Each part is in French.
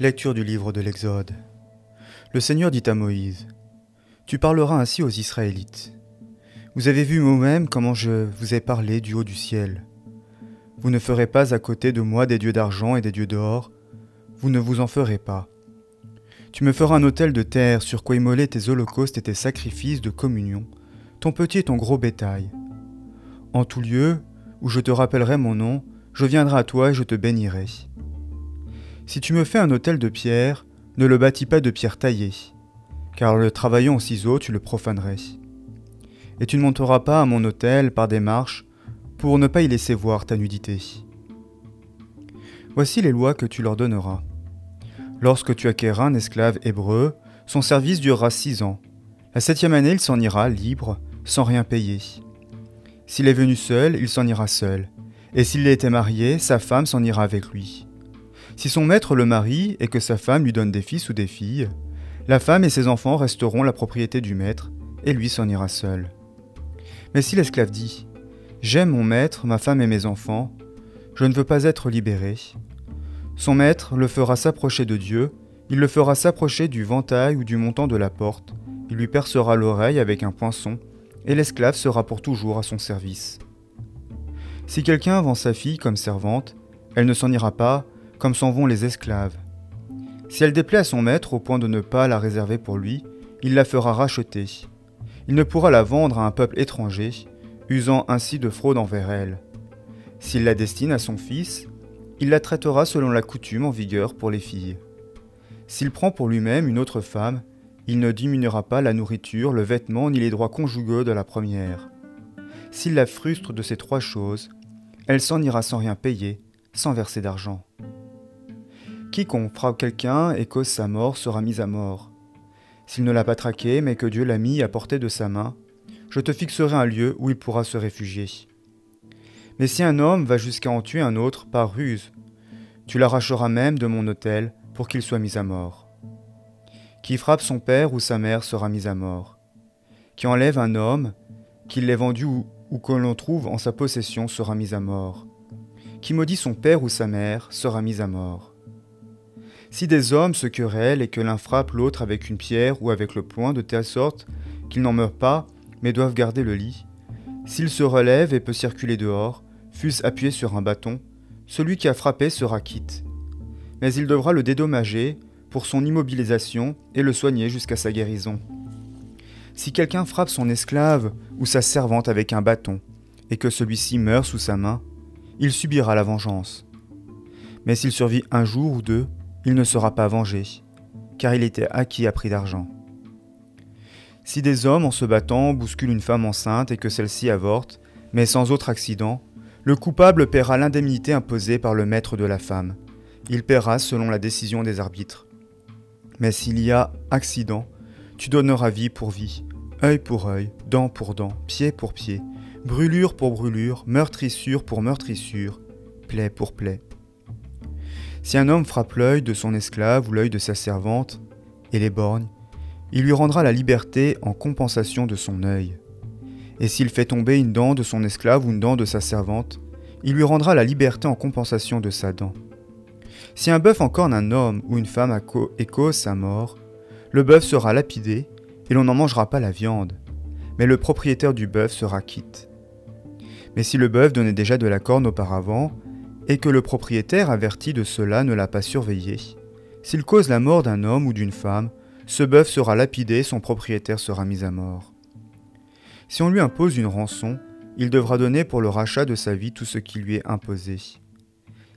Lecture du livre de l'Exode. Le Seigneur dit à Moïse, Tu parleras ainsi aux Israélites. Vous avez vu vous-même comment je vous ai parlé du haut du ciel. Vous ne ferez pas à côté de moi des dieux d'argent et des dieux d'or, vous ne vous en ferez pas. Tu me feras un autel de terre sur quoi immoler tes holocaustes et tes sacrifices de communion, ton petit et ton gros bétail. En tout lieu où je te rappellerai mon nom, je viendrai à toi et je te bénirai. Si tu me fais un autel de pierre, ne le bâtis pas de pierre taillée, car le travaillant au ciseau, tu le profanerais. Et tu ne monteras pas à mon autel par des marches, pour ne pas y laisser voir ta nudité. Voici les lois que tu leur donneras. Lorsque tu acquerras un esclave hébreu, son service durera six ans. La septième année, il s'en ira libre, sans rien payer. S'il est venu seul, il s'en ira seul. Et s'il était marié, sa femme s'en ira avec lui. Si son maître le marie et que sa femme lui donne des fils ou des filles, la femme et ses enfants resteront la propriété du maître, et lui s'en ira seul. Mais si l'esclave dit J'aime mon maître, ma femme et mes enfants, je ne veux pas être libéré, son maître le fera s'approcher de Dieu, il le fera s'approcher du ventail ou du montant de la porte, il lui percera l'oreille avec un poinçon, et l'esclave sera pour toujours à son service. Si quelqu'un vend sa fille comme servante, elle ne s'en ira pas, comme s'en vont les esclaves. Si elle déplaît à son maître au point de ne pas la réserver pour lui, il la fera racheter. Il ne pourra la vendre à un peuple étranger, usant ainsi de fraude envers elle. S'il la destine à son fils, il la traitera selon la coutume en vigueur pour les filles. S'il prend pour lui-même une autre femme, il ne diminuera pas la nourriture, le vêtement ni les droits conjugaux de la première. S'il la frustre de ces trois choses, elle s'en ira sans rien payer, sans verser d'argent. Quiconque frappe quelqu'un et cause sa mort sera mis à mort. S'il ne l'a pas traqué, mais que Dieu l'a mis à portée de sa main, je te fixerai un lieu où il pourra se réfugier. Mais si un homme va jusqu'à en tuer un autre par ruse, tu l'arracheras même de mon hôtel pour qu'il soit mis à mort. Qui frappe son père ou sa mère sera mis à mort. Qui enlève un homme, qu'il l'ait vendu ou, ou que l'on trouve en sa possession sera mis à mort. Qui maudit son père ou sa mère sera mis à mort. Si des hommes se querellent et que l'un frappe l'autre avec une pierre ou avec le poing de telle sorte qu'ils n'en meurent pas, mais doivent garder le lit, s'il se relève et peut circuler dehors, fût-ce appuyé sur un bâton, celui qui a frappé sera quitte. Mais il devra le dédommager pour son immobilisation et le soigner jusqu'à sa guérison. Si quelqu'un frappe son esclave ou sa servante avec un bâton, et que celui-ci meurt sous sa main, il subira la vengeance. Mais s'il survit un jour ou deux, il ne sera pas vengé, car il était acquis à prix d'argent. Si des hommes en se battant bousculent une femme enceinte et que celle-ci avorte, mais sans autre accident, le coupable paiera l'indemnité imposée par le maître de la femme. Il paiera selon la décision des arbitres. Mais s'il y a accident, tu donneras vie pour vie, œil pour œil, dent pour dent, pied pour pied, brûlure pour brûlure, meurtrissure pour meurtrissure, plaie pour plaie. Si un homme frappe l'œil de son esclave ou l'œil de sa servante, et les borgne, il lui rendra la liberté en compensation de son œil. Et s'il fait tomber une dent de son esclave ou une dent de sa servante, il lui rendra la liberté en compensation de sa dent. Si un bœuf encorne un homme ou une femme et cause sa mort, le bœuf sera lapidé et l'on n'en mangera pas la viande, mais le propriétaire du bœuf sera quitte. Mais si le bœuf donnait déjà de la corne auparavant, et que le propriétaire averti de cela ne l'a pas surveillé. S'il cause la mort d'un homme ou d'une femme, ce bœuf sera lapidé, son propriétaire sera mis à mort. Si on lui impose une rançon, il devra donner pour le rachat de sa vie tout ce qui lui est imposé.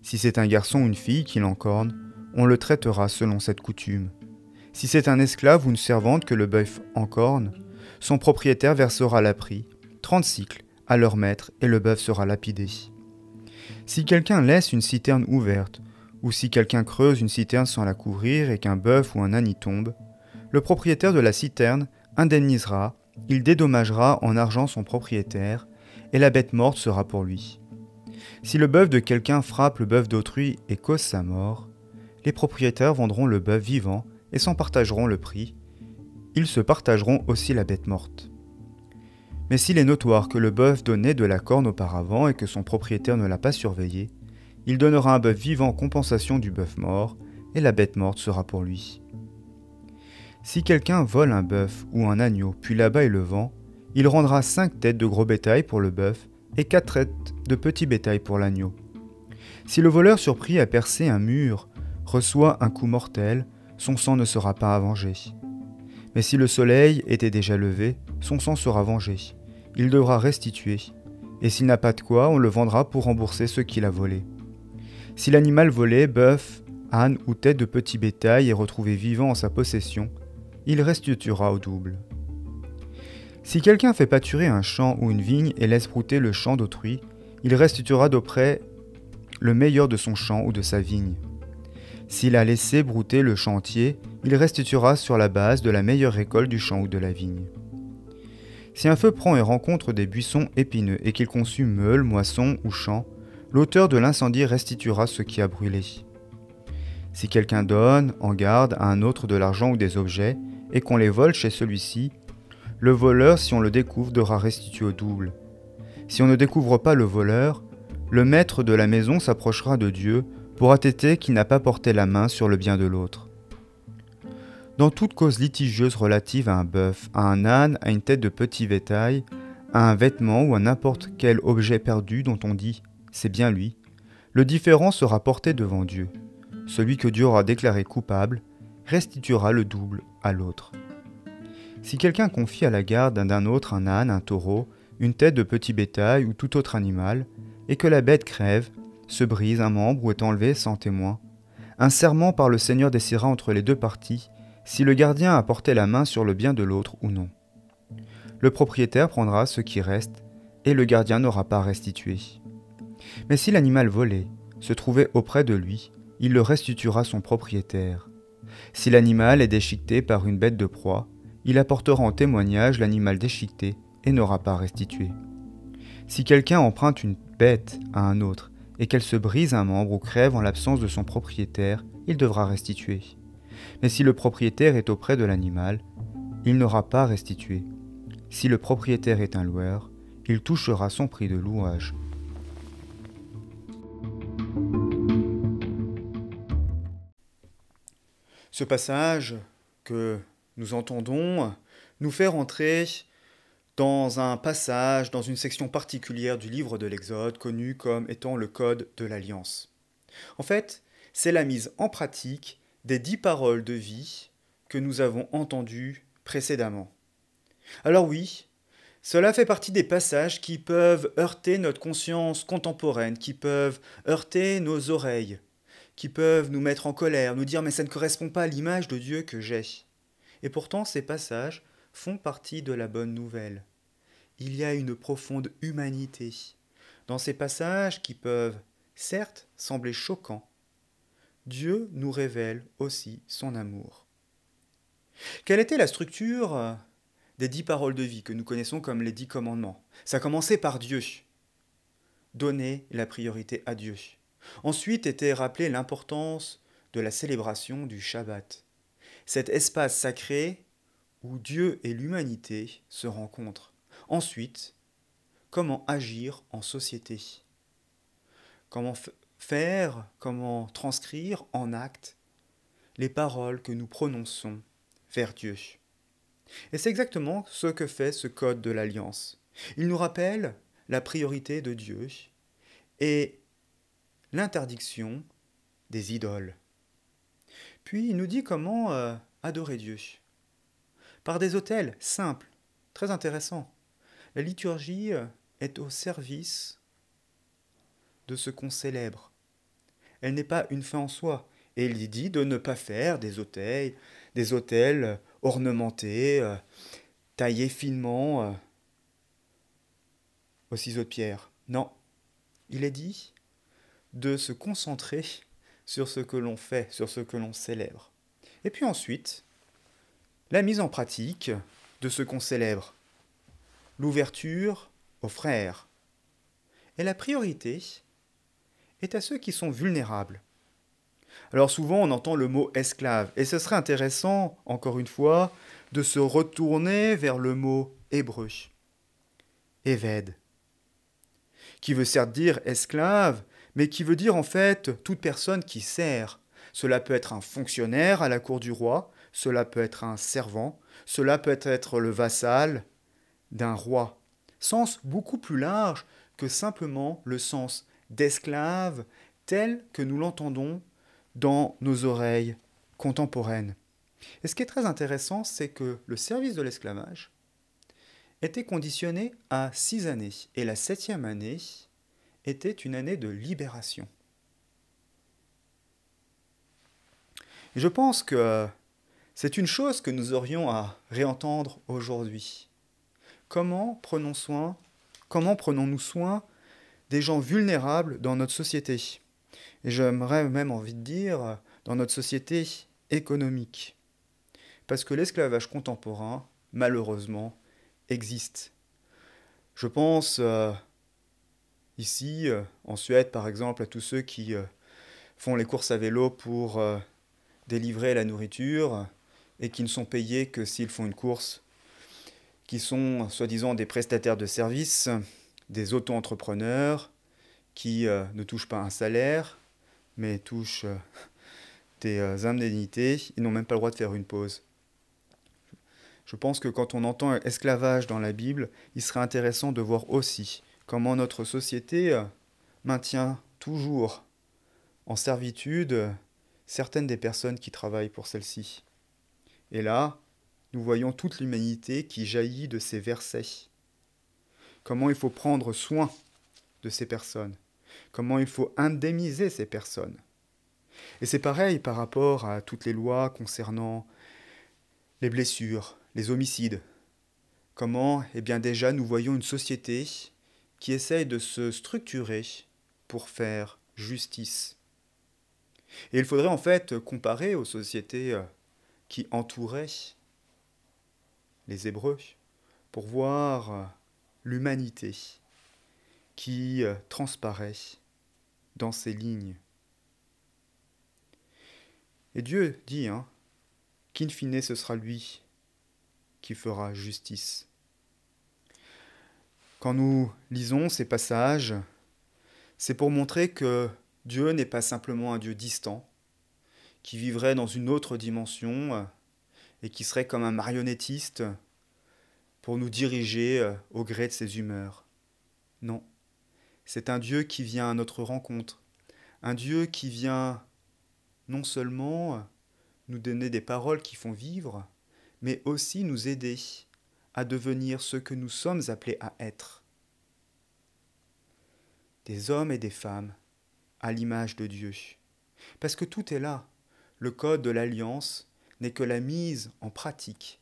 Si c'est un garçon ou une fille qui l'encorne, on le traitera selon cette coutume. Si c'est un esclave ou une servante que le bœuf encorne, son propriétaire versera la prix, 30 cycles, à leur maître, et le bœuf sera lapidé. Si quelqu'un laisse une citerne ouverte, ou si quelqu'un creuse une citerne sans la couvrir et qu'un bœuf ou un âne y tombe, le propriétaire de la citerne indemnisera, il dédommagera en argent son propriétaire, et la bête morte sera pour lui. Si le bœuf de quelqu'un frappe le bœuf d'autrui et cause sa mort, les propriétaires vendront le bœuf vivant et s'en partageront le prix. Ils se partageront aussi la bête morte. Mais s'il est notoire que le bœuf donnait de la corne auparavant et que son propriétaire ne l'a pas surveillé, il donnera un bœuf vivant en compensation du bœuf mort, et la bête morte sera pour lui. Si quelqu'un vole un bœuf ou un agneau, puis là-bas il le vend, il rendra cinq têtes de gros bétail pour le bœuf et quatre têtes de petit bétail pour l'agneau. Si le voleur surpris à percer un mur reçoit un coup mortel, son sang ne sera pas avengé. Mais si le soleil était déjà levé, son sang sera vengé. Il devra restituer. Et s'il n'a pas de quoi, on le vendra pour rembourser ce qu'il a volé. Si l'animal volé, bœuf, âne ou tête de petit bétail est retrouvé vivant en sa possession, il restituera au double. Si quelqu'un fait pâturer un champ ou une vigne et laisse brouter le champ d'autrui, il restituera d'auprès le meilleur de son champ ou de sa vigne. S'il a laissé brouter le chantier, il restituera sur la base de la meilleure récolte du champ ou de la vigne. Si un feu prend et rencontre des buissons épineux et qu'il consume meules, moissons ou champs, l'auteur de l'incendie restituera ce qui a brûlé. Si quelqu'un donne en garde à un autre de l'argent ou des objets, et qu'on les vole chez celui-ci, le voleur, si on le découvre, devra restituer au double. Si on ne découvre pas le voleur, le maître de la maison s'approchera de Dieu pour attester qu'il n'a pas porté la main sur le bien de l'autre. Dans toute cause litigieuse relative à un bœuf, à un âne, à une tête de petit bétail, à un vêtement ou à n'importe quel objet perdu dont on dit c'est bien lui, le différent sera porté devant Dieu. Celui que Dieu aura déclaré coupable restituera le double à l'autre. Si quelqu'un confie à la garde d'un autre un âne, un taureau, une tête de petit bétail ou tout autre animal, et que la bête crève, se brise un membre ou est enlevé sans témoin, un serment par le Seigneur décidera entre les deux parties si le gardien a porté la main sur le bien de l'autre ou non. Le propriétaire prendra ce qui reste et le gardien n'aura pas restitué. Mais si l'animal volé se trouvait auprès de lui, il le restituera son propriétaire. Si l'animal est déchiqueté par une bête de proie, il apportera en témoignage l'animal déchiqueté et n'aura pas restitué. Si quelqu'un emprunte une bête à un autre et qu'elle se brise un membre ou crève en l'absence de son propriétaire, il devra restituer. Mais si le propriétaire est auprès de l'animal, il n'aura pas restitué. Si le propriétaire est un loueur, il touchera son prix de louage. Ce passage que nous entendons nous fait rentrer dans un passage, dans une section particulière du livre de l'Exode, connu comme étant le Code de l'Alliance. En fait, c'est la mise en pratique des dix paroles de vie que nous avons entendues précédemment. Alors oui, cela fait partie des passages qui peuvent heurter notre conscience contemporaine, qui peuvent heurter nos oreilles, qui peuvent nous mettre en colère, nous dire mais ça ne correspond pas à l'image de Dieu que j'ai. Et pourtant ces passages font partie de la bonne nouvelle. Il y a une profonde humanité dans ces passages qui peuvent, certes, sembler choquants, Dieu nous révèle aussi son amour. Quelle était la structure euh, des dix paroles de vie que nous connaissons comme les dix commandements? Ça commençait par Dieu. Donner la priorité à Dieu. Ensuite était rappelée l'importance de la célébration du Shabbat, cet espace sacré où Dieu et l'humanité se rencontrent. Ensuite, comment agir en société? Comment faire, comment transcrire en actes les paroles que nous prononçons vers Dieu. Et c'est exactement ce que fait ce code de l'alliance. Il nous rappelle la priorité de Dieu et l'interdiction des idoles. Puis il nous dit comment euh, adorer Dieu. Par des autels simples, très intéressants. La liturgie euh, est au service de ce qu'on célèbre elle n'est pas une fin en soi. Et il dit de ne pas faire des autels, des autels ornementés, euh, taillés finement euh, au ciseau de pierre. Non, il est dit de se concentrer sur ce que l'on fait, sur ce que l'on célèbre. Et puis ensuite, la mise en pratique de ce qu'on célèbre. L'ouverture aux frères. Et la priorité est à ceux qui sont vulnérables. Alors souvent on entend le mot esclave, et ce serait intéressant, encore une fois, de se retourner vers le mot hébreu, Eved, qui veut certes dire esclave, mais qui veut dire en fait toute personne qui sert, Cela peut être un fonctionnaire à la cour du roi, cela peut être un servant, cela peut être le vassal d'un roi. Sens beaucoup plus large que simplement le sens d'esclave tel que nous l'entendons dans nos oreilles contemporaines. Et ce qui est très intéressant, c'est que le service de l'esclavage était conditionné à six années, et la septième année était une année de libération. je pense que c'est une chose que nous aurions à réentendre aujourd'hui. Comment prenons soin, comment prenons-nous soin des gens vulnérables dans notre société Et j'aimerais même envie de dire dans notre société économique. Parce que l'esclavage contemporain, malheureusement, existe. Je pense euh, ici, euh, en Suède par exemple, à tous ceux qui euh, font les courses à vélo pour délivrer la nourriture et qui ne sont payés que s'ils font une course, qui sont soi-disant des prestataires de services, des auto-entrepreneurs, qui ne touchent pas un salaire, mais touchent des indemnités, ils n'ont même pas le droit de faire une pause. Je pense que quand on entend esclavage dans la Bible, il serait intéressant de voir aussi comment notre société euh, maintient toujours en servitude certaines des personnes qui travaillent pour celle-ci. Et là, nous voyons toute l'humanité qui jaillit de ces versets. Comment il faut prendre soin de ces personnes? Comment il faut indemniser ces personnes? Et c'est pareil par rapport à toutes les lois concernant les blessures, les homicides. Comment Eh bien déjà, nous voyons une société qui essaye de se structurer pour faire justice. Et il faudrait en fait comparer aux sociétés euh, qui entouraient les Hébreux pour voir euh, l'humanité qui euh, transparaît dans ces lignes. Et Dieu dit hein, qu'in fine ce sera lui qui fera justice. Quand nous lisons ces passages, c'est pour montrer que Dieu n'est pas simplement un Dieu distant, qui vivrait dans une autre dimension et qui serait comme un marionnettiste pour nous diriger au gré de ses humeurs. Non, c'est un Dieu qui vient à notre rencontre, un Dieu qui vient non seulement nous donner des paroles qui font vivre, mais aussi nous aider à devenir ce que nous sommes appelés à être. Des hommes et des femmes à l'image de Dieu. Parce que tout est là. Le code de l'alliance n'est que la mise en pratique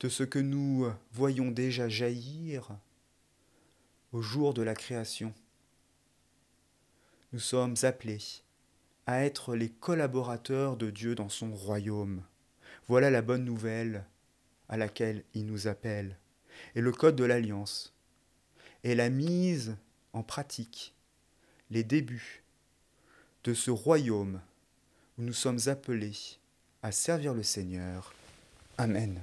de ce que nous voyons déjà jaillir au jour de la création. Nous sommes appelés à être les collaborateurs de Dieu dans son royaume. Voilà la bonne nouvelle à laquelle il nous appelle. Et le code de l'alliance est la mise en pratique, les débuts de ce royaume où nous sommes appelés à servir le Seigneur. Amen.